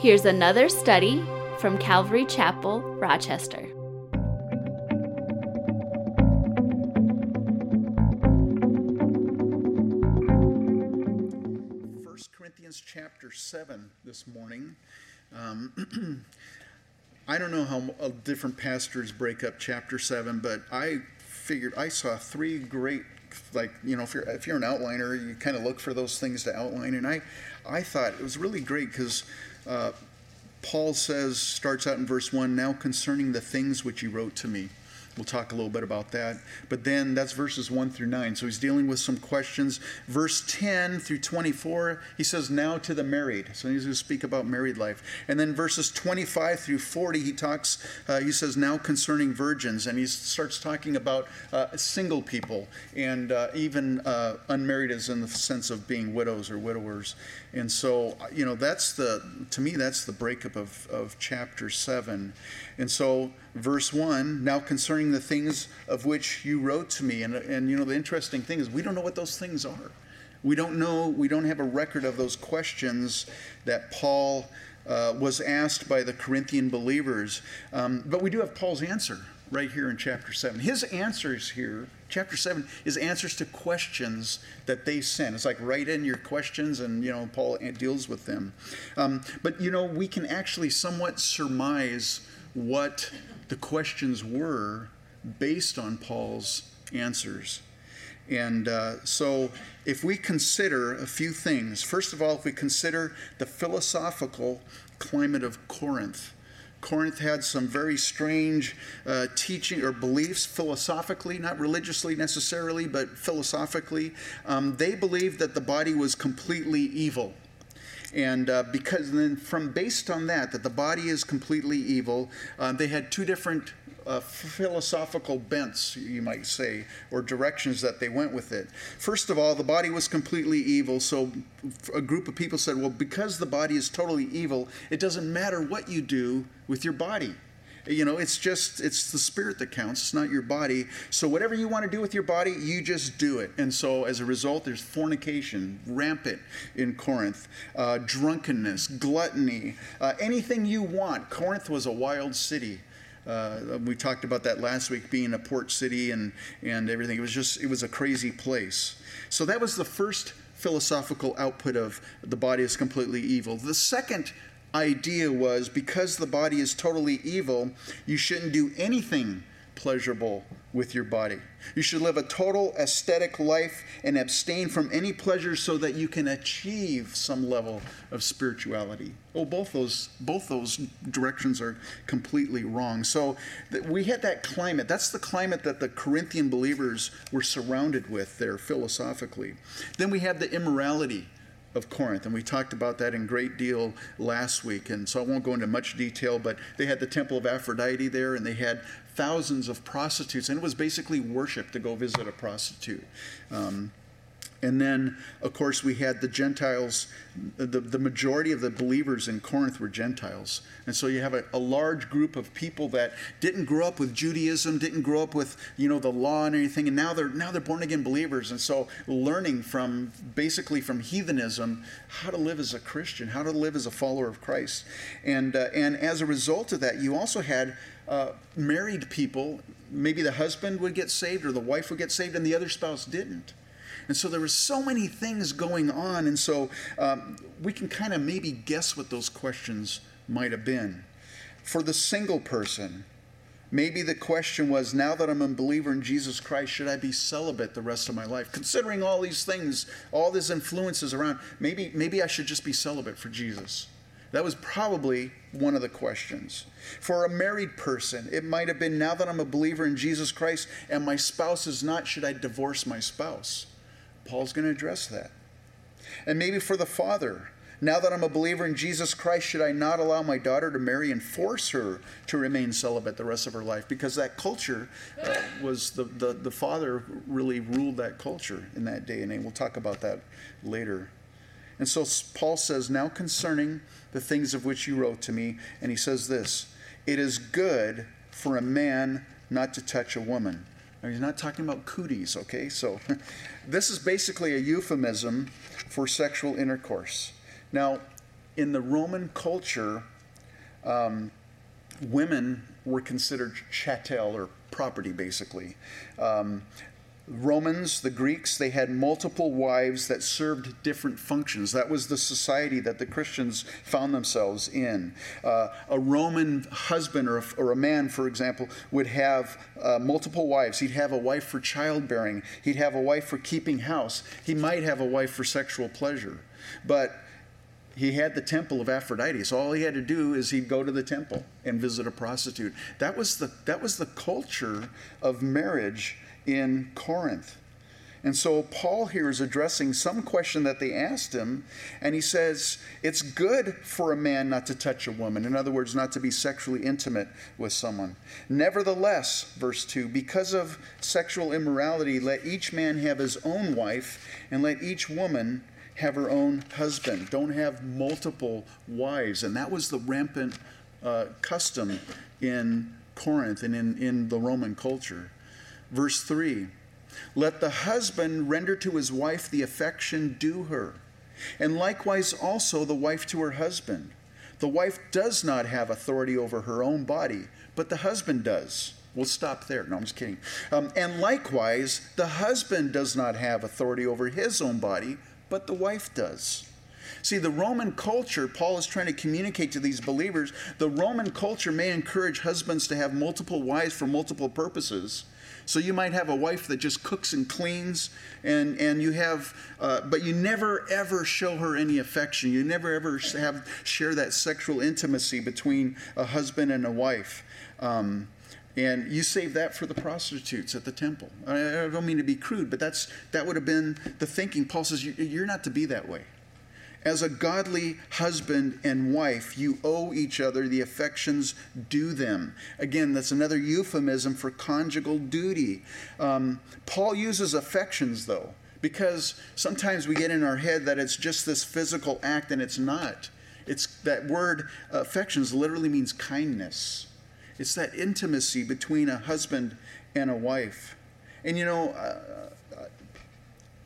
Here's another study from Calvary Chapel, Rochester. 1 Corinthians chapter 7 this morning. Um, I don't know how uh, different pastors break up chapter 7, but I figured I saw three great, like, you know, if you're, if you're an outliner, you kind of look for those things to outline. And I, I thought it was really great because Uh, Paul says, starts out in verse 1 now concerning the things which he wrote to me. We'll talk a little bit about that. But then that's verses 1 through 9. So he's dealing with some questions. Verse 10 through 24, he says, Now to the married. So he's going to speak about married life. And then verses 25 through 40, he talks, uh, he says, Now concerning virgins. And he starts talking about uh, single people and uh, even uh, unmarried as in the sense of being widows or widowers. And so, you know, that's the, to me, that's the breakup of, of chapter 7. And so, verse 1 now concerning the things of which you wrote to me. And, and, you know, the interesting thing is we don't know what those things are. We don't know, we don't have a record of those questions that Paul uh, was asked by the Corinthian believers. Um, but we do have Paul's answer right here in chapter 7. His answers here, chapter 7, is answers to questions that they sent. It's like write in your questions, and, you know, Paul deals with them. Um, but, you know, we can actually somewhat surmise what the questions were based on Paul's answers. And uh, so, if we consider a few things, first of all, if we consider the philosophical climate of Corinth, Corinth had some very strange uh, teaching or beliefs philosophically, not religiously necessarily, but philosophically. Um, they believed that the body was completely evil. And uh, because then, from based on that, that the body is completely evil, uh, they had two different uh, philosophical bents, you might say, or directions that they went with it. First of all, the body was completely evil, so a group of people said, well, because the body is totally evil, it doesn't matter what you do with your body. You know, it's just, it's the spirit that counts, it's not your body. So whatever you want to do with your body, you just do it. And so as a result, there's fornication rampant in Corinth, uh, drunkenness, gluttony, uh, anything you want. Corinth was a wild city. Uh, we talked about that last week being a port city and, and everything. It was just, it was a crazy place. So that was the first philosophical output of the body is completely evil. The second idea was because the body is totally evil, you shouldn't do anything pleasurable with your body. You should live a total ascetic life and abstain from any pleasure so that you can achieve some level of spirituality. Oh, both those both those directions are completely wrong. So we had that climate. That's the climate that the Corinthian believers were surrounded with there philosophically. Then we had the immorality of Corinth, and we talked about that in great deal last week. And so I won't go into much detail, but they had the Temple of Aphrodite there, and they had thousands of prostitutes, and it was basically worship to go visit a prostitute. Um, and then, of course, we had the Gentiles. The, the majority of the believers in Corinth were Gentiles. And so you have a, a, large group of people that didn't grow up with Judaism, didn't grow up with, you know, the law and anything. And now they're, now they're born again believers. And so learning from, basically from heathenism, how to live as a Christian, how to live as a follower of Christ. And, uh, and as a result of that, you also had uh, married people, maybe the husband would get saved or the wife would get saved and the other spouse didn't. And so there were so many things going on. And so um, we can kind of maybe guess what those questions might have been. For the single person, maybe the question was now that I'm a believer in Jesus Christ, should I be celibate the rest of my life? Considering all these things, all these influences around, maybe, maybe I should just be celibate for Jesus. That was probably one of the questions. For a married person, it might have been now that I'm a believer in Jesus Christ and my spouse is not, should I divorce my spouse? Paul's going to address that. And maybe for the father, now that I'm a believer in Jesus Christ, should I not allow my daughter to marry and force her to remain celibate the rest of her life? Because that culture uh, was the, the, the father really ruled that culture in that day and age. We'll talk about that later. And so Paul says, Now concerning the things of which you wrote to me, and he says this It is good for a man not to touch a woman. Now, he's not talking about cooties, okay? So this is basically a euphemism for sexual intercourse. Now, in the Roman culture, um, women were considered chattel or property, basically. Um, Romans, the Greeks, they had multiple wives that served different functions. That was the society that the Christians found themselves in. Uh, a Roman husband or a, or a, man, for example, would have uh, multiple wives. He'd have a wife for childbearing, he'd have a wife for keeping house, he might have a wife for sexual pleasure. But he had the temple of Aphrodite. So all he had to do is he'd go to the temple and visit a prostitute. That was the, that was the culture of marriage in Corinth. And so Paul here is addressing some question that they asked him, and he says, It's good for a man not to touch a woman. In other words, not to be sexually intimate with someone. Nevertheless, verse 2, because of sexual immorality, let each man have his own wife, and let each woman have her own husband. Don't have multiple wives. And that was the rampant uh, custom in Corinth and in, in the Roman culture. Verse 3 Let the husband render to his wife the affection due her, and likewise also the wife to her husband. The wife does not have authority over her own body, but the husband does. We'll stop there. No, I'm just kidding. Um, and likewise, the husband does not have authority over his own body, but the wife does. See, the Roman culture, Paul is trying to communicate to these believers, the Roman culture may encourage husbands to have multiple wives for multiple purposes. So you might have a wife that just cooks and cleans, and and you have, uh, but you never ever show her any affection. You never ever have share that sexual intimacy between a husband and a wife. Um, and you save that for the prostitutes at the temple. I don't mean to be crude, but that's that would have been the thinking. Paul says you're not to be that way. As a godly husband and wife, you owe each other the affections due them. Again, that's another euphemism for conjugal duty. Um, Paul uses affections, though, because sometimes we get in our head that it's just this physical act, and it's not. It's that word affections literally means kindness. It's that intimacy between a husband and a wife. And you know, uh,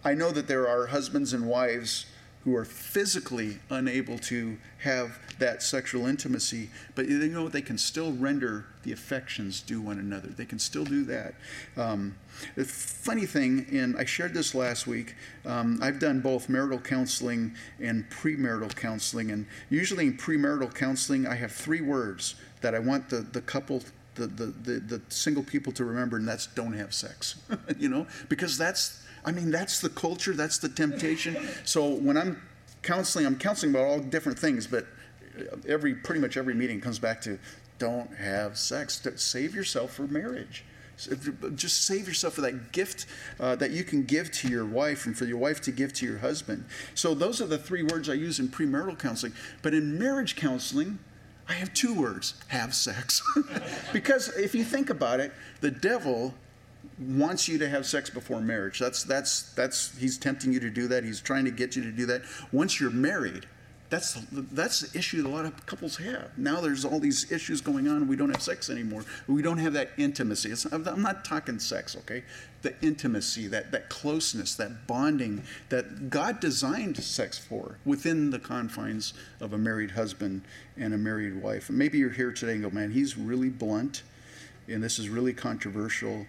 I know that there are husbands and wives who are physically unable to have that sexual intimacy, but you know they can still render the affections due one another. They can still do that. Um, the funny thing, and I shared this last week, um, I've done both marital counseling and premarital counseling, and usually in premarital counseling, I have three words that I want the, the couple the, the, the, the, single people to remember, and that's don't have sex. you know, because that's I mean, that's the culture, that's the temptation. So when I'm counseling, I'm counseling about all different things, but every pretty much every meeting comes back to don't have sex. Save yourself for marriage. Just save yourself for that gift uh, that you can give to your wife and for your wife to give to your husband. So, those are the three words I use in premarital counseling. But in marriage counseling, I have two words have sex. because if you think about it, the devil wants you to have sex before marriage. That's that's that's he's tempting you to do that. He's trying to get you to do that. Once you're married, that's that's the issue that a lot of couples have. Now there's all these issues going on. We don't have sex anymore. We don't have that intimacy. It's, I'm not talking sex, okay? The intimacy, that that closeness, that bonding that God designed sex for within the confines of a married husband and a married wife. maybe you're here today and go, man, he's really blunt, and this is really controversial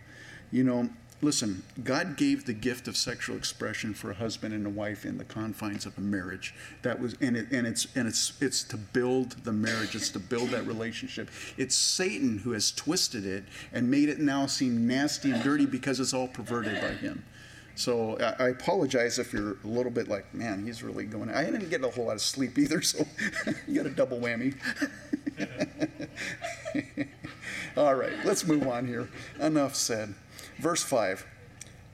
you know, listen, God gave the gift of sexual expression for a husband and a wife in the confines of a marriage. That was and it and it's and it's it's to build the marriage, it's to build that relationship. It's Satan who has twisted it and made it now seem nasty and dirty because it's all perverted by him. So I, apologize if you're a little bit like, man, he's really going. I didn't get a whole lot of sleep either, so you got a double whammy. All right, let's move on here. Enough said. Verse 5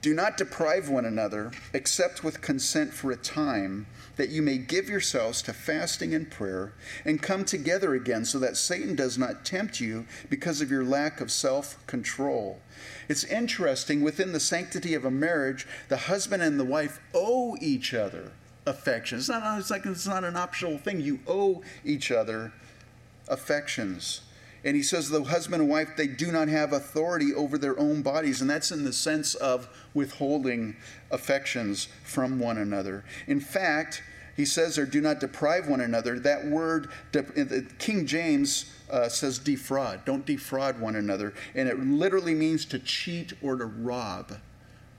Do not deprive one another, except with consent for a time, that you may give yourselves to fasting and prayer, and come together again, so that Satan does not tempt you because of your lack of self control. It's interesting, within the sanctity of a marriage, the husband and the wife owe each other affection. It's not, it's like it's not an optional thing. You owe each other affections. And he says the husband and wife, they do not have authority over their own bodies. And that's in the sense of withholding affections from one another. In fact, he says there, do not deprive one another. That word, King James uh, says defraud. Don't defraud one another. And it literally means to cheat or to rob.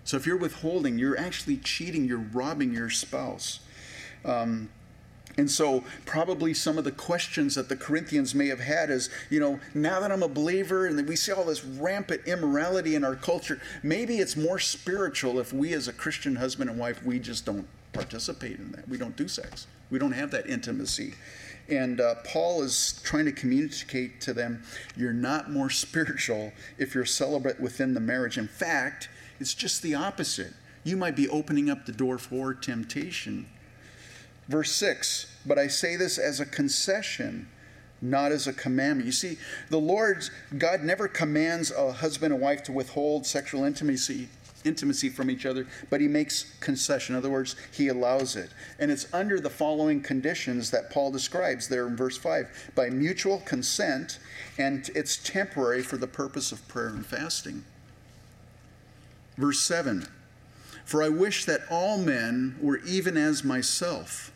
So if you're withholding, you're actually cheating, you're robbing your spouse. Um, and so, probably some of the questions that the Corinthians may have had is, you know, now that I'm a believer and we see all this rampant immorality in our culture, maybe it's more spiritual if we, as a Christian husband and wife, we just don't participate in that. We don't do sex. We don't have that intimacy. And uh, Paul is trying to communicate to them you're not more spiritual if you're celibate within the marriage. In fact, it's just the opposite. You might be opening up the door for temptation. Verse 6 But I say this as a concession, not as a commandment. You see, the Lord's God never commands a husband and wife to withhold sexual intimacy intimacy from each other, but he makes concession. In other words, he allows it. And it's under the following conditions that Paul describes there in verse 5 by mutual consent, and it's temporary for the purpose of prayer and fasting. Verse 7 For I wish that all men were even as myself,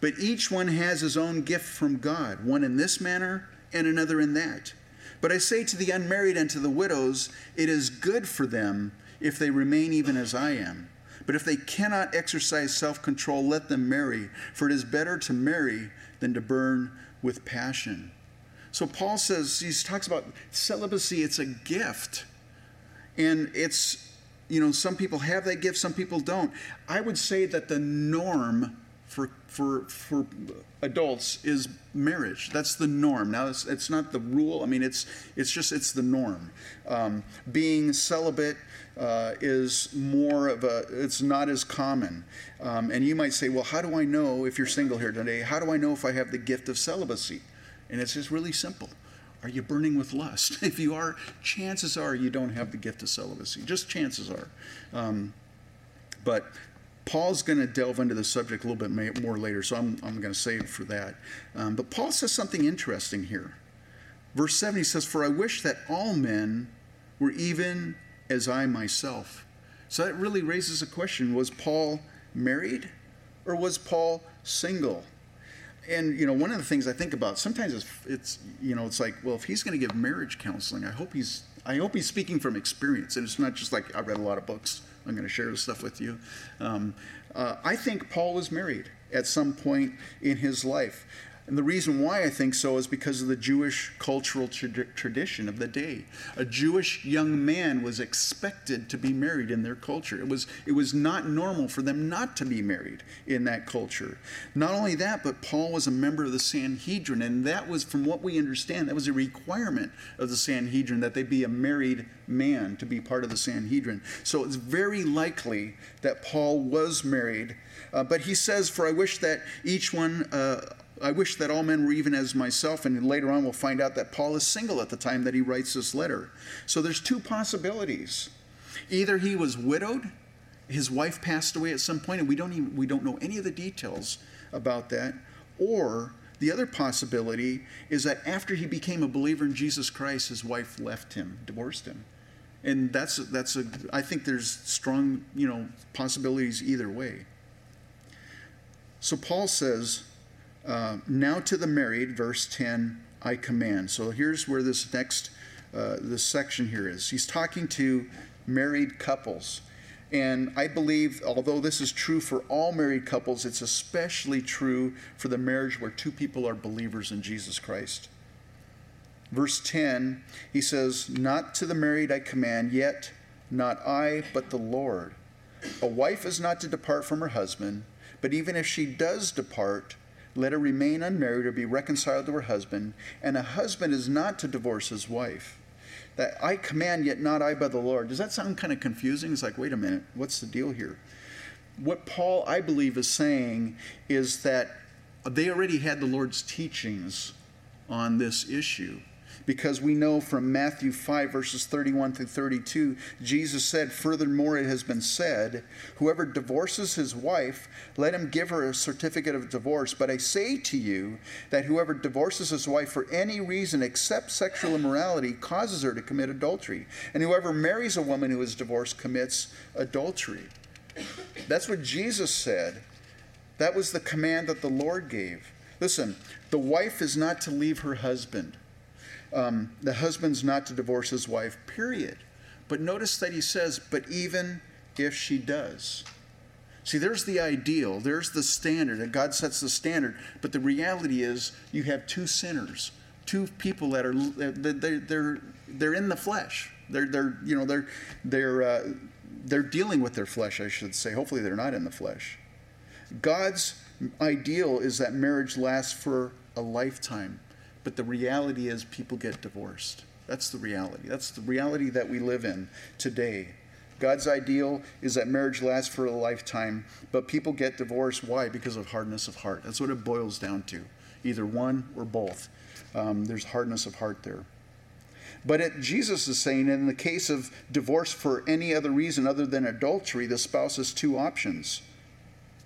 but each one has his own gift from God, one in this manner and another in that. But I say to the unmarried and to the widows, it is good for them if they remain even as I am. But if they cannot exercise self control, let them marry, for it is better to marry than to burn with passion. So Paul says, he talks about celibacy, it's a gift. And it's, you know, some people have that gift, some people don't. I would say that the norm for, for, for adults is marriage. That's the norm. Now, it's, it's not the rule. I mean, it's, it's just, it's the norm. Um, being celibate uh, is more of a, it's not as common. Um, and you might say, well, how do I know if you're single here today? How do I know if I have the gift of celibacy? And it's just really simple. Are you burning with lust? if you are, chances are you don't have the gift of celibacy. Just chances are. Um, but Paul's going to delve into the subject a little bit more later, so I'm, I'm going to save it for that. Um, but Paul says something interesting here. Verse 7, he says, For I wish that all men were even as I myself. So that really raises a question was Paul married or was Paul single? And you know, one of the things I think about sometimes it's, it's you know, it's like, well, if he's going to give marriage counseling, I hope he's I hope he's speaking from experience, and it's not just like I read a lot of books. I'm going to share this stuff with you. Um, uh, I think Paul was married at some point in his life. And the reason why I think so is because of the Jewish cultural tra- tradition of the day. A Jewish young man was expected to be married in their culture. It was, it was not normal for them not to be married in that culture. Not only that, but Paul was a member of the Sanhedrin, and that was, from what we understand, that was a requirement of the Sanhedrin that they be a married man to be part of the Sanhedrin. So it's very likely that Paul was married. Uh, but he says, For I wish that each one. Uh, I wish that all men were even as myself. And later on, we'll find out that Paul is single at the time that he writes this letter. So there's two possibilities. Either he was widowed, his wife passed away at some point, and we don't, even, we don't know any of the details about that. Or the other possibility is that after he became a believer in Jesus Christ, his wife left him, divorced him. And that's, that's a, I think there's strong, you know, possibilities either way. So Paul says, uh, now to the married, verse 10, I command. So here's where this next, uh, this section here is. He's talking to married couples. And I believe, although this is true for all married couples, it's especially true for the marriage where two people are believers in Jesus Christ. Verse 10, he says, Not to the married I command, yet not I, but the Lord. A wife is not to depart from her husband, but even if she does depart, let her remain unmarried or be reconciled to her husband, and a husband is not to divorce his wife. That I command, yet not I by the Lord. Does that sound kind of confusing? It's like, wait a minute, what's the deal here? What Paul, I believe, is saying is that they already had the Lord's teachings on this issue because we know from Matthew 5, verses 31 through 32, Jesus said, Furthermore, it has been said, Whoever divorces his wife, let him give her a certificate of divorce. But I say to you that whoever divorces his wife for any reason except sexual immorality causes her to commit adultery. And whoever marries a woman who is divorced commits adultery. That's what Jesus said. That was the command that the Lord gave. Listen, the wife is not to leave her husband. Um, the husband's not to divorce his wife, period. But notice that he says, but even if she does. See, there's the ideal, there's the standard, and God sets the standard. But the reality is, you have two sinners, two people that are they're they're, they're in the flesh. They're they're you know they're they're uh, they're dealing with their flesh, I should say. Hopefully, they're not in the flesh. God's ideal is that marriage lasts for a lifetime, but the reality is people get divorced. That's the reality. That's the reality that we live in today. God's ideal is that marriage lasts for a lifetime, but people get divorced. Why? Because of hardness of heart. That's what it boils down to. Either one or both. Um, there's hardness of heart there. But it, Jesus is saying in the case of divorce for any other reason other than adultery, the spouse has two options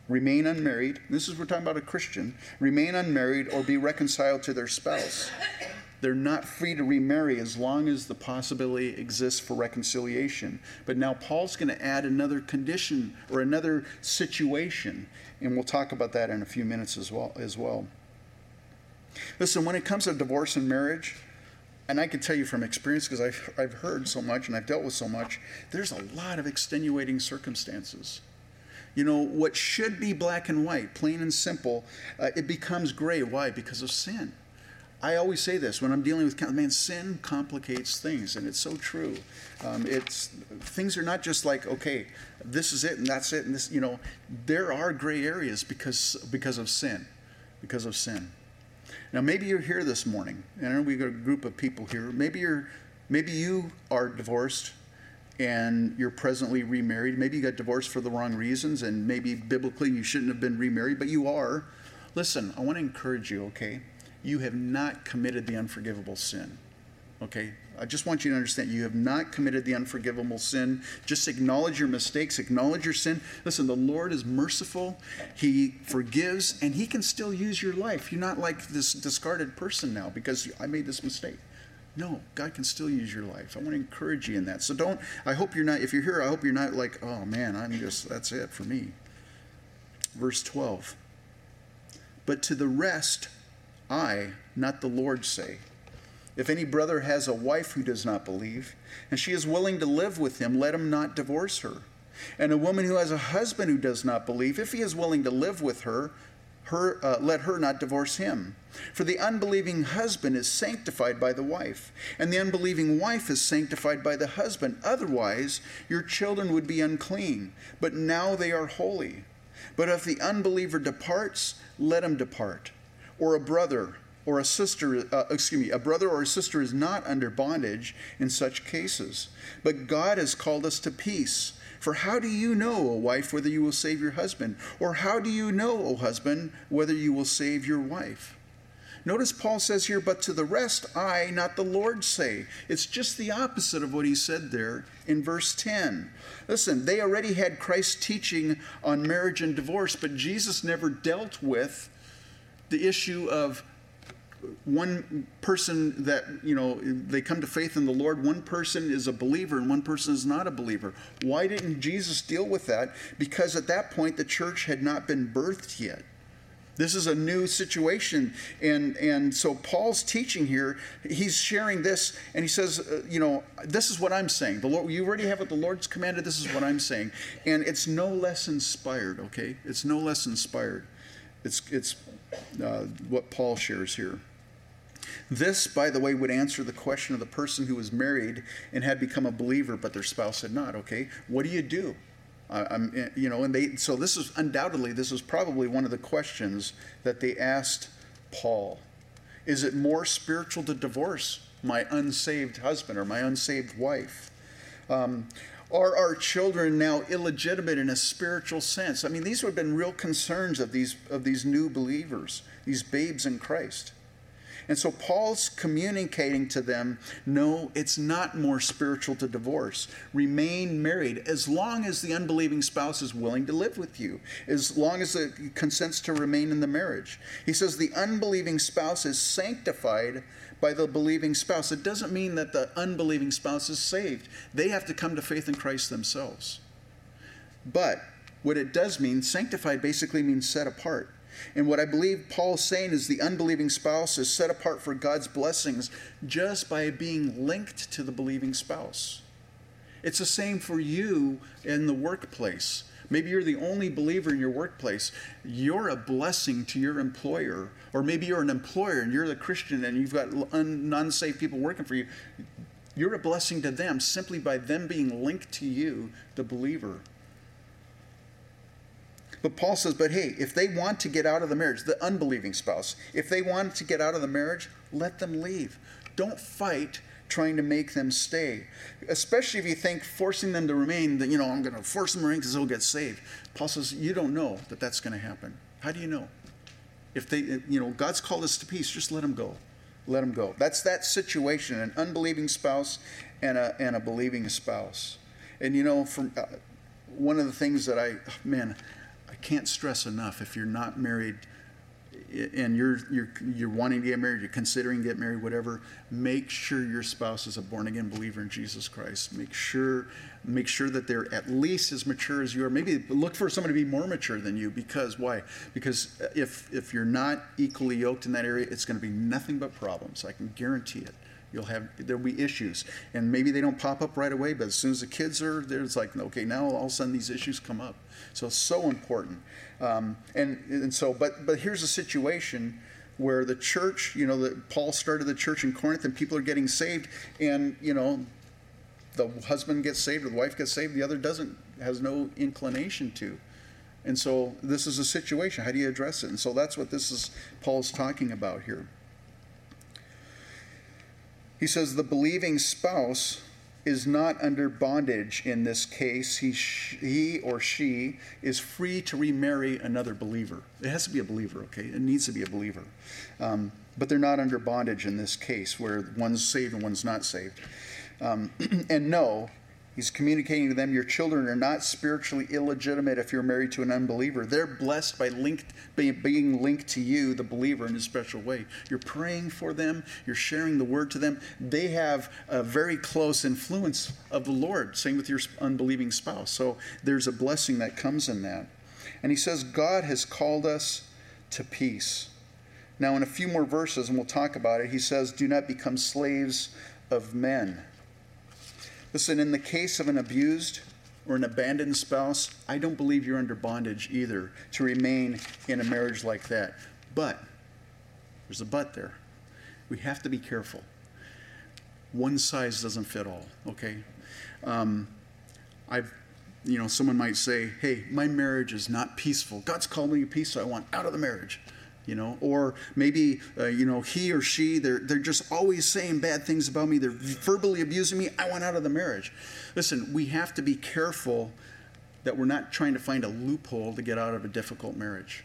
remain unmarried. This is we're talking about a Christian. Remain unmarried or be reconciled to their spouse. They're not free to remarry as long as the possibility exists for reconciliation. But now Paul's going to add another condition or another situation, and we'll talk about that in a few minutes as well. As well. Listen, when it comes to divorce and marriage, and I can tell you from experience because I've, I've heard so much and I've dealt with so much, there's a lot of extenuating circumstances. You know, what should be black and white, plain and simple, uh, it becomes gray. Why? Because of sin. I always say this when I'm dealing with man, sin complicates things, and it's so true. Um, it's things are not just like okay, this is it and that's it, and this. You know, there are gray areas because because of sin, because of sin. Now maybe you're here this morning, and know we got a group of people here. Maybe you're, maybe you are divorced and you're presently remarried. Maybe you got divorced for the wrong reasons, and maybe biblically you shouldn't have been remarried, but you are. Listen, I want to encourage you, okay? You have not committed the unforgivable sin, okay? I just want you to understand you have not committed the unforgivable sin. Just acknowledge your mistakes, acknowledge your sin. Listen, the Lord is merciful, He forgives, and He can still use your life. You're not like this discarded person now because I made this mistake. No, God can still use your life. I want to encourage you in that. So don't, I hope you're not, if you're here, I hope you're not like, oh man, I'm just, that's it for me. Verse 12. But to the rest, I, not the Lord, say, if any brother has a wife who does not believe, and she is willing to live with him, let him not divorce her. And a woman who has a husband who does not believe, if he is willing to live with her, her, uh, let her not divorce him. For the unbelieving husband is sanctified by the wife, and the unbelieving wife is sanctified by the husband. Otherwise, your children would be unclean, but now they are holy. But if the unbeliever departs, let him depart. Or a brother or a sister, uh, excuse me, a brother or a sister is not under bondage in such cases. But God has called us to peace. For how do you know, O wife, whether you will save your husband? Or how do you know, O husband, whether you will save your wife? Notice Paul says here, but to the rest I, not the Lord, say. It's just the opposite of what he said there in verse 10. Listen, they already had Christ's teaching on marriage and divorce, but Jesus never dealt with the issue of one person that you know they come to faith in the lord one person is a believer and one person is not a believer. Why didn't jesus deal with that? Because at that point the church had not been birthed yet. This is a new situation. And and so paul's teaching here he's sharing this and he says uh, you know this is what i'm saying. The lord you already have what the lord's commanded. This is what i'm saying. And it's no less inspired okay? It's no less inspired. It's it's uh, what paul shares here this, by the way, would answer the question of the person who was married and had become a believer, but their spouse had not. Okay, what do you do? Uh, you know, and they. So this is undoubtedly this was probably one of the questions that they asked Paul. Is it more spiritual to divorce my unsaved husband or my unsaved wife? Um, are our children now illegitimate in a spiritual sense? I mean, these would have been real concerns of these of these new believers, these babes in Christ. And so Paul's communicating to them no, it's not more spiritual to divorce. Remain married as long as the unbelieving spouse is willing to live with you, as long as it consents to remain in the marriage. He says the unbelieving spouse is sanctified by the believing spouse. It doesn't mean that the unbelieving spouse is saved, they have to come to faith in Christ themselves. But What it does mean, sanctified basically means set apart. And what I believe Paul is saying is the unbelieving spouse is set apart for God's blessings just by being linked to the believing spouse. It's the same for you in the workplace. Maybe you're the only believer in your workplace. You're a blessing to your employer. Or maybe you're an employer and you're the Christian and you've got non safe people working for you. You're a blessing to them simply by them being linked to you, the believer. But Paul says, but hey, if they want to get out of the marriage, the unbelieving spouse, if they want to get out of the marriage, let them leave. Don't fight trying to make them stay. Especially if you think forcing them to remain, that, you know, I'm going to force them to remain because they'll get saved. Paul says, you don't know that that's going to happen. How do you know? If they, you know, God's called us to peace, just let them go. Let them go. That's that situation an unbelieving spouse and a, and a believing spouse. And, you know, from uh, one of the things that I, man, can't stress enough if you're not married and you're you're you're wanting to get married, you're considering get married, whatever, make sure your spouse is a born again believer in Jesus Christ. Make sure make sure that they're at least as mature as you are. Maybe look for someone to be more mature than you because why? Because if if you're not equally yoked in that area, it's going to be nothing but problems. I can guarantee it. You'll have there'll be issues, and maybe they don't pop up right away, but as soon as the kids are there, it's like okay, now all of a sudden these issues come up. So it's so important. Um, and, and so, but, but here's a situation where the church, you know, that Paul started the church in Corinth and people are getting saved, and, you know, the husband gets saved or the wife gets saved, the other doesn't, has no inclination to. And so this is a situation. How do you address it? And so that's what this is Paul's talking about here. He says the believing spouse is not under bondage in this case. He, he or she is free to remarry another believer. It has to be a believer, okay? It needs to be a believer. Um, but they're not under bondage in this case where one's saved and one's not saved. Um, and no, He's communicating to them, your children are not spiritually illegitimate if you're married to an unbeliever. They're blessed by linked, being linked to you, the believer, in a special way. You're praying for them, you're sharing the word to them. They have a very close influence of the Lord, same with your unbelieving spouse. So there's a blessing that comes in that. And he says, God has called us to peace. Now, in a few more verses, and we'll talk about it, he says, Do not become slaves of men. Listen, in the case of an abused or an abandoned spouse, I don't believe you're under bondage either to remain in a marriage like that. But, there's a but there. We have to be careful. One size doesn't fit all, okay? Um, I've, you know, someone might say, hey, my marriage is not peaceful. God's called me peace, so I want out of the marriage you know or maybe uh, you know he or she they're, they're just always saying bad things about me. They're verbally abusing me. I want out of the marriage. Listen we have to be careful that we're not trying to find a loophole to get out of a difficult marriage.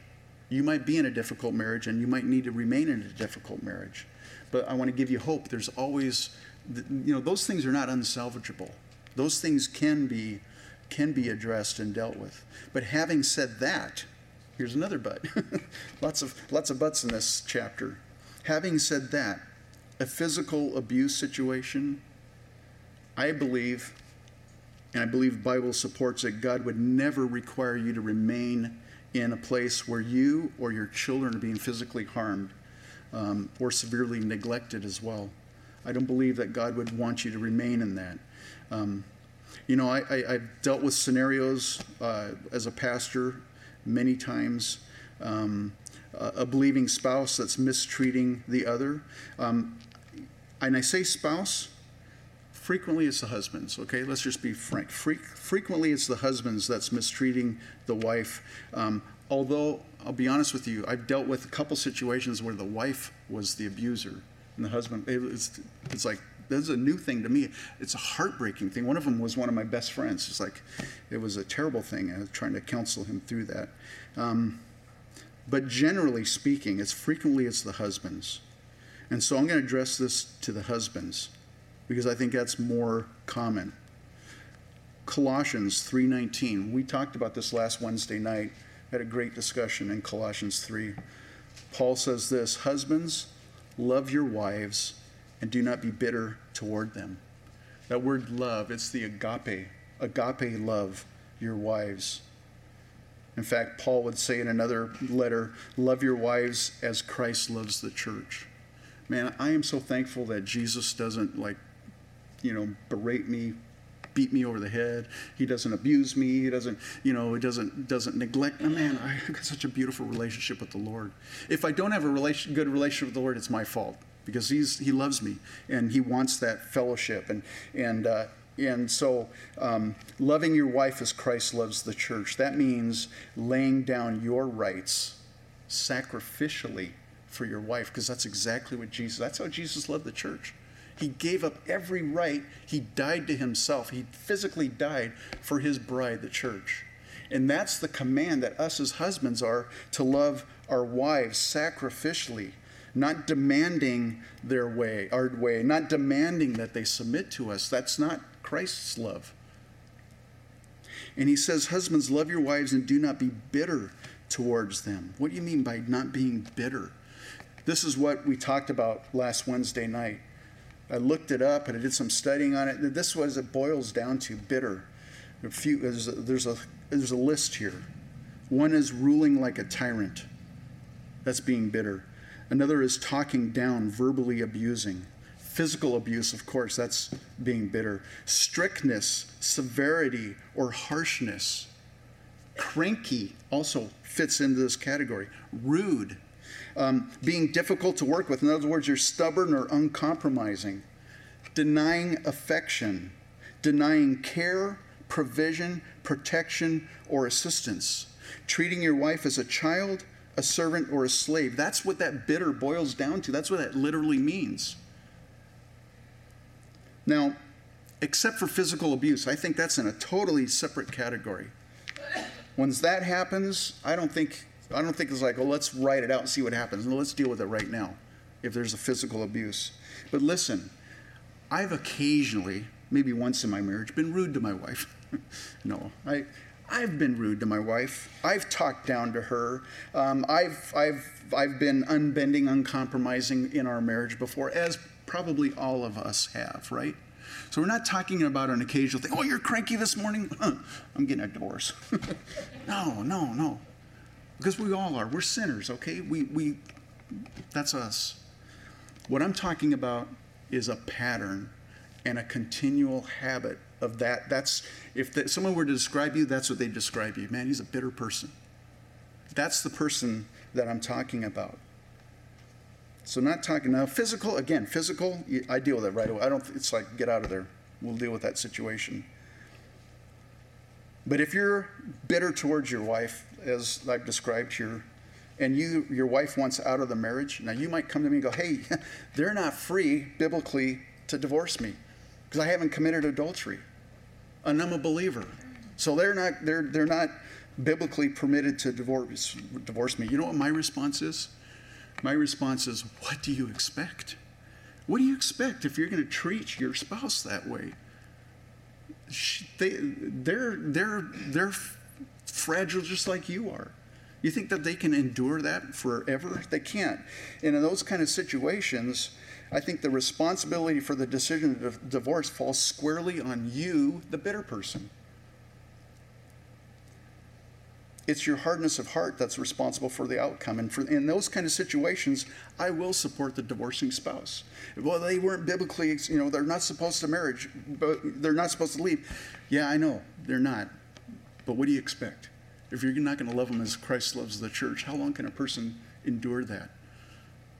You might be in a difficult marriage and you might need to remain in a difficult marriage but i want to give you hope. There's always you know those things are not unsalvageable. Those things can be can be addressed and dealt with. But having said that Here's another but. lots of lots of buts in this chapter. Having said that, a physical abuse situation, I believe, and I believe Bible supports it, God would never require you to remain in a place where you or your children are being physically harmed um, or severely neglected as well. I don't believe that God would want you to remain in that. Um, you know, I, have dealt with scenarios uh, as a pastor many times. Um, a believing spouse that's mistreating the other. Um, and I say spouse, frequently it's the husbands, okay? Let's just be frank. Fre- frequently it's the husbands that's mistreating the wife. Um, although, I'll be honest with you, I've dealt with a couple situations where the wife was the abuser and the husband, it, it's, it's like this is a new thing to me. It's a heartbreaking thing. One of them was one of my best friends. It's like, it was a terrible thing. I was trying to counsel him through that. Um, but generally speaking, it's frequently it's the husbands. And so I'm going to address this to the husbands because I think that's more common. Colossians 3:19. We talked about this last Wednesday night. Had a great discussion in Colossians 3. Paul says this, husbands, love your wives and do not be bitter toward them. That word love, it's the agape, agape love your wives. In fact, Paul would say in another letter, Love your wives as Christ loves the church. Man, I am so thankful that Jesus doesn't like, you know, berate me, beat me over the head. He doesn't abuse me. He doesn't, you know, he doesn't doesn't neglect. me. man, I got such a beautiful relationship with the Lord. If I don't have a relation, good relationship with the Lord, it's my fault because he's he loves me and he wants that fellowship and and uh, and so, um, loving your wife as Christ loves the church, that means laying down your rights sacrificially for your wife, because that's exactly what Jesus, that's how Jesus loved the church. He gave up every right. He died to himself. He physically died for his bride, the church. And that's the command that us as husbands are to love our wives sacrificially, not demanding their way, our way, not demanding that they submit to us. That's not Christ's love. And he says, Husbands, love your wives and do not be bitter towards them. What do you mean by not being bitter? This is what we talked about last Wednesday night. I looked it up and I did some studying on it. This is what it boils down to bitter. A few, there's, a, there's, a, there's a list here. One is ruling like a tyrant. That's being bitter. Another is talking down, verbally abusing. Physical abuse, of course, that's being bitter. Strictness, severity, or harshness. Cranky also fits into this category. Rude, um, being difficult to work with. In other words, you're stubborn or uncompromising. Denying affection, denying care, provision, protection, or assistance. Treating your wife as a child, a servant, or a slave. That's what that bitter boils down to. That's what that literally means. Now, except for physical abuse, I think that's in a totally separate category. Once that happens, I don't think I don't think it's like, well, let's write it out and see what happens. No, let's deal with it right now if there's a physical abuse. But listen, I've occasionally, maybe once in my marriage, been rude to my wife. no, I, I've been rude to my wife. I've talked down to her. Um, I've, I've, I've been unbending, uncompromising in our marriage before, as probably all of us have, right? So we're not talking about an occasional thing. Oh, you're cranky this morning? I'm getting a divorce. no, no, no. Because we all are. We're sinners, okay? We, we, that's us. What I'm talking about is a pattern and a continual habit of that. That's if the, someone were to describe you, that's what they describe you. Man, he's a bitter person. That's the person that I'm talking about. So not talking now physical again physical I deal with it right away. I don't it's like get out of there. We'll deal with that situation. But if you're bitter towards your wife as I've described here and you your wife wants out of the marriage, now you might come to me and go, "Hey, they're not free biblically to divorce me because I haven't committed adultery." And I'm a believer. So they're not they're they're not biblically permitted to divorce divorce me. You know what my response is? My response is, What do you expect? What do you expect if you're going to treat your spouse that way? They, they're, they're, they're fragile just like you are. You think that they can endure that forever? They can't. And in those kind of situations, I think the responsibility for the decision of divorce falls squarely on you, the bitter person. it's your hardness of heart that's responsible for the outcome. And for, in those kind of situations, I will support the divorcing spouse. Well, they weren't biblically, you know, they're not supposed to marriage, but they're not supposed to leave. Yeah, I know they're not. But what do you expect? If you're not going to love them as Christ loves the church, how long can a person endure that?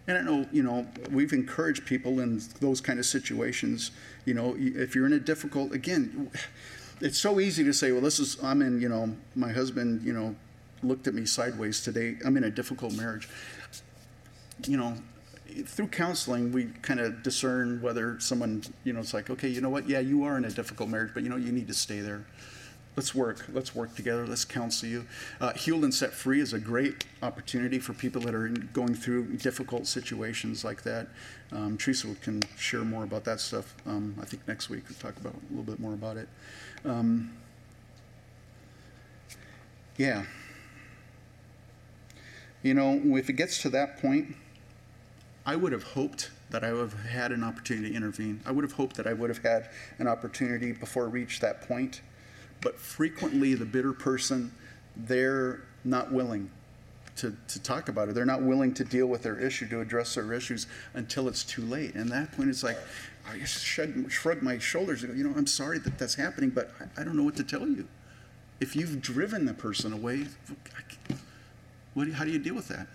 And I know, you know, we've encouraged people in those kind of situations. You know, if you're in a difficult, again, it's so easy to say, well, this is, I'm in, you know, my husband, you know, looked at me sideways today. I'm in a difficult marriage. You know, through counseling, we kind of discern whether someone, you know, it's like, okay, you know what? Yeah, you are in a difficult marriage, but you know, you need to stay there. Let's work. Let's work together. Let's counsel you. Uh, Healed and Set Free is a great opportunity for people that are going through difficult situations like that. Um, Teresa can share more about that stuff. Um, I think next week we'll talk about a little bit more about it. Um, yeah. You know, if it gets to that point, I would have hoped that I would have had an opportunity to intervene. I would have hoped that I would have had an opportunity before I reached that point. But frequently, the bitter person, they're not willing to, to talk about it. They're not willing to deal with their issue, to address their issues until it's too late. And at that point, it's like, I just shrug, shrug my shoulders and go, you know, I'm sorry that that's happening, but I, I don't know what to tell you. If you've driven the person away, what, how do you deal with that?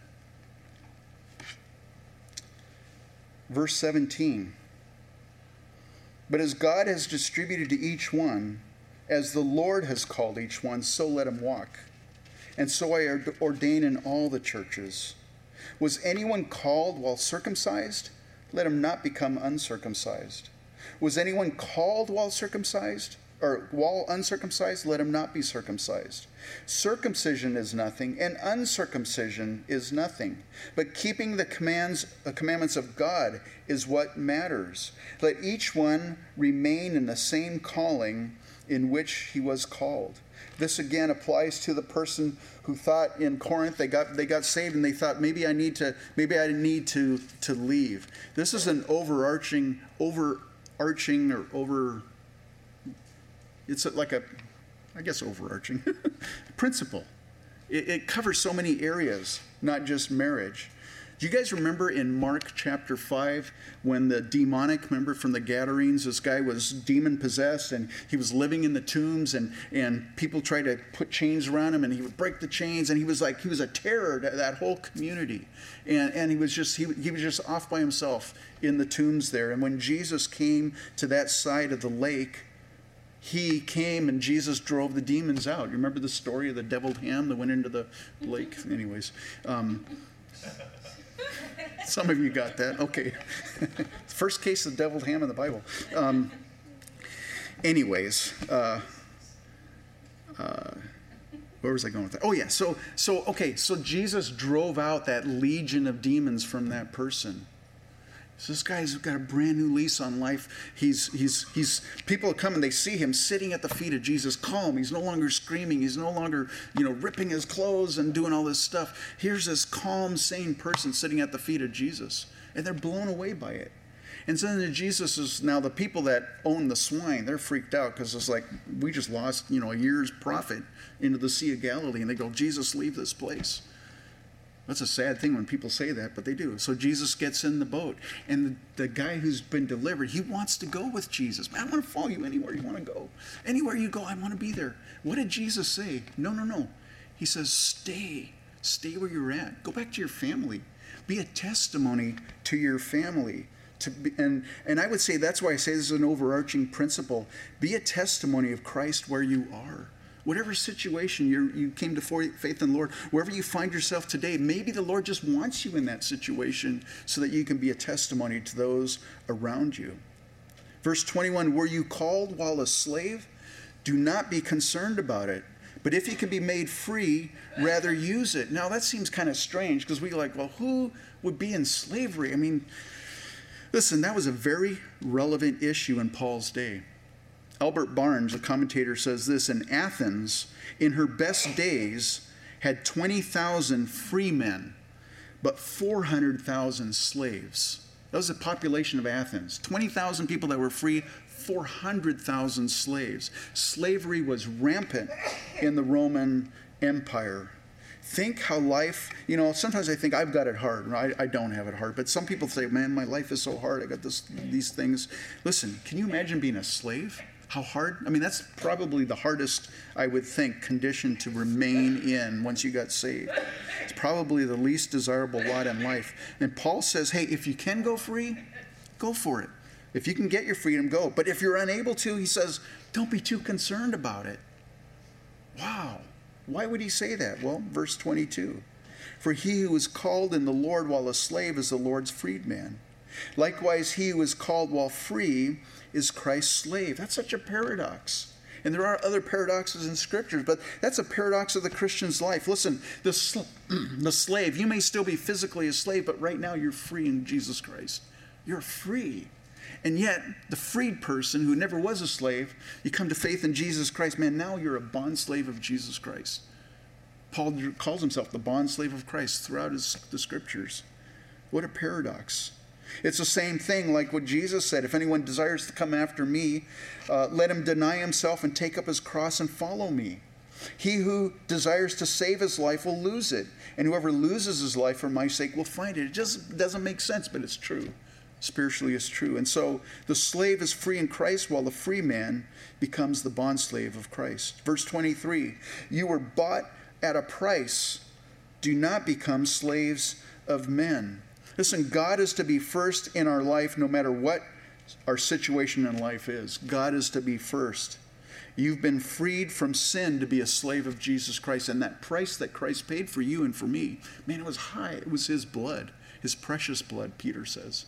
Verse 17. But as God has distributed to each one, as the Lord has called each one, so let him walk. And so I ordain in all the churches. Was anyone called while circumcised? Let him not become uncircumcised. Was anyone called while circumcised? Or while uncircumcised? Let him not be circumcised. Circumcision is nothing, and uncircumcision is nothing. But keeping the commands, the commandments of God is what matters. Let each one remain in the same calling in which he was called. This again applies to the person who thought in Corinth they got they got saved and they thought maybe I need to maybe I need to to leave. This is an overarching overarching or over it's like a I guess overarching principle. It, it covers so many areas, not just marriage. Do you guys remember in Mark chapter 5 when the demonic, member from the Gadarenes, this guy was demon possessed and he was living in the tombs and, and people tried to put chains around him and he would break the chains and he was like, he was a terror to that whole community. And, and he was just, he, he was just off by himself in the tombs there. And when Jesus came to that side of the lake, he came and Jesus drove the demons out. You remember the story of the deviled ham that went into the lake? Anyways, um, some of you got that. Okay. First case of deviled ham in the Bible. Um, anyways, uh, uh, where was I going with that? Oh yeah. So so okay. So Jesus drove out that legion of demons from that person. So this guy's got a brand new lease on life. He's, he's, he's, people come and they see him sitting at the feet of Jesus, calm. He's no longer screaming. He's no longer, you know, ripping his clothes and doing all this stuff. Here's this calm, sane person sitting at the feet of Jesus, and they're blown away by it. And so then Jesus is now the people that own the swine, they're freaked out because it's like, we just lost, you know, a year's profit into the Sea of Galilee. And they go, Jesus, leave this place. That's a sad thing when people say that, but they do. So Jesus gets in the boat, and the, the, guy who's been delivered, he wants to go with Jesus. Man, I want to follow you anywhere you want to go. Anywhere you go, I want to be there. What did Jesus say? No, no, no. He says, stay. Stay where you're at. Go back to your family. Be a testimony to your family. To be, and, and I would say that's why I say this is an overarching principle. Be a testimony of Christ where you are. Whatever situation you you came to faith in the Lord, wherever you find yourself today, maybe the Lord just wants you in that situation so that you can be a testimony to those around you. Verse 21 Were you called while a slave? Do not be concerned about it. But if you can be made free, rather use it. Now that seems kind of strange because we like, well, who would be in slavery? I mean, listen, that was a very relevant issue in Paul's day. Albert Barnes, a commentator, says this In Athens, in her best days, had 20,000 free men, but 400,000 slaves. That was the population of Athens. 20,000 people that were free, 400,000 slaves. Slavery was rampant in the Roman Empire. Think how life, you know, sometimes I think I've got it hard. I, I don't have it hard, but some people say, man, my life is so hard. I got this, these things. Listen, can you imagine being a slave? How hard? I mean, that's probably the hardest, I would think, condition to remain in once you got saved. It's probably the least desirable lot in life. And Paul says, hey, if you can go free, go for it. If you can get your freedom, go. But if you're unable to, he says, don't be too concerned about it. Wow. Why would he say that? Well, verse 22 For he who is called in the Lord while a slave is the Lord's freedman. Likewise, he who is called while free is Christ's slave. That's such a paradox. And there are other paradoxes in scriptures, but that's a paradox of the Christian's life. Listen, the, sl- the slave, you may still be physically a slave, but right now you're free in Jesus Christ. You're free. And yet, the freed person who never was a slave, you come to faith in Jesus Christ, man, now you're a bond slave of Jesus Christ. Paul calls himself the bond slave of Christ throughout his, the scriptures. What a paradox. It's the same thing like what Jesus said if anyone desires to come after me, uh, let him deny himself and take up his cross and follow me. He who desires to save his life will lose it, and whoever loses his life for my sake will find it. It just doesn't make sense, but it's true. Spiritually, it's true. And so the slave is free in Christ, while the free man becomes the bondslave of Christ. Verse 23 You were bought at a price. Do not become slaves of men. Listen, God is to be first in our life no matter what our situation in life is. God is to be first. You've been freed from sin to be a slave of Jesus Christ. And that price that Christ paid for you and for me, man, it was high. It was his blood, his precious blood, Peter says.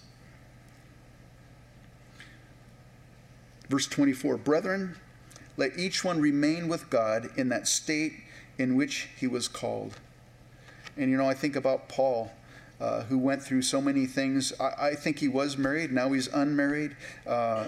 Verse 24 Brethren, let each one remain with God in that state in which he was called. And you know, I think about Paul. Uh, who went through so many things. I, I, think he was married. Now he's unmarried. Uh,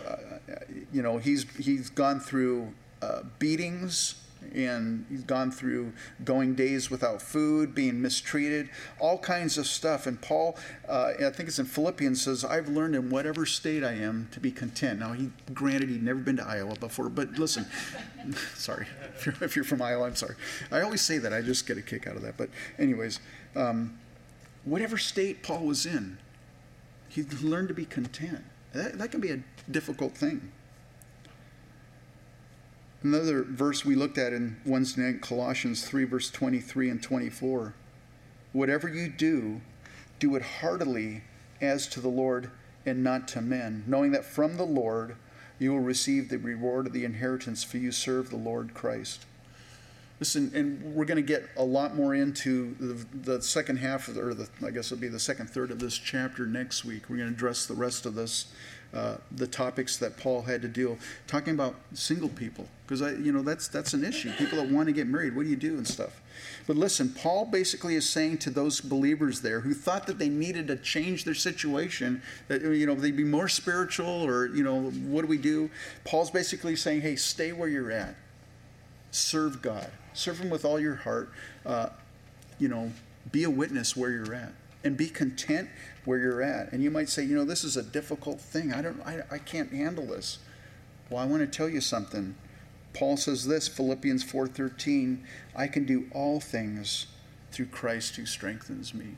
you know, he's he's gone through uh, beatings and he's gone through going days without food, being mistreated, all kinds of stuff. And Paul, uh, I think it's in Philippians, says, "I've learned in whatever state I am to be content." Now, he granted he'd never been to Iowa before, but listen, sorry if you're, if you're, from Iowa, I'm sorry. I always say that. I just get a kick out of that. But anyways, um, whatever state Paul was in, he learned to be content. That, that can be a difficult thing. Another verse we looked at in Wednesday night, Colossians 3, verse 23 and 24. Whatever you do, do it heartily as to the Lord and not to men, knowing that from the Lord you will receive the reward of the inheritance, for you serve the Lord Christ. Listen, and we're going to get a lot more into the, the second half, or the, I guess it'll be the second third of this chapter next week. We're going to address the rest of this uh, the topics that Paul had to deal, talking about single people, because I, you know, that's that's an issue. People that want to get married, what do you do and stuff. But listen, Paul basically is saying to those believers there who thought that they needed to change their situation, that you know they'd be more spiritual, or you know, what do we do? Paul's basically saying, hey, stay where you're at, serve God, serve Him with all your heart. Uh, you know, be a witness where you're at and be content where you're at. And you might say, you know, this is a difficult thing. I don't I, I can't handle this. Well, I want to tell you something. Paul says this, Philippians 4:13, I can do all things through Christ who strengthens me.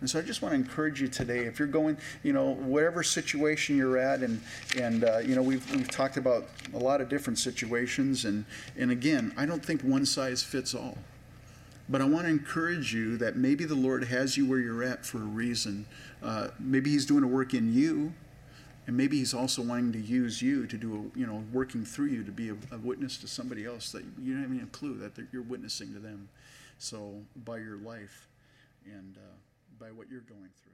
And so I just want to encourage you today, if you're going, you know, whatever situation you're at, and and uh, you know, we've we've talked about a lot of different situations, and and again, I don't think one size fits all. But I want to encourage you that maybe the Lord has you where you're at for a reason. Uh, maybe He's doing a work in you, and maybe He's also wanting to use you to do, a, you know, working through you to be a, a witness to somebody else that you don't have a clue that you're witnessing to them. So by your life and uh, by what you're going through.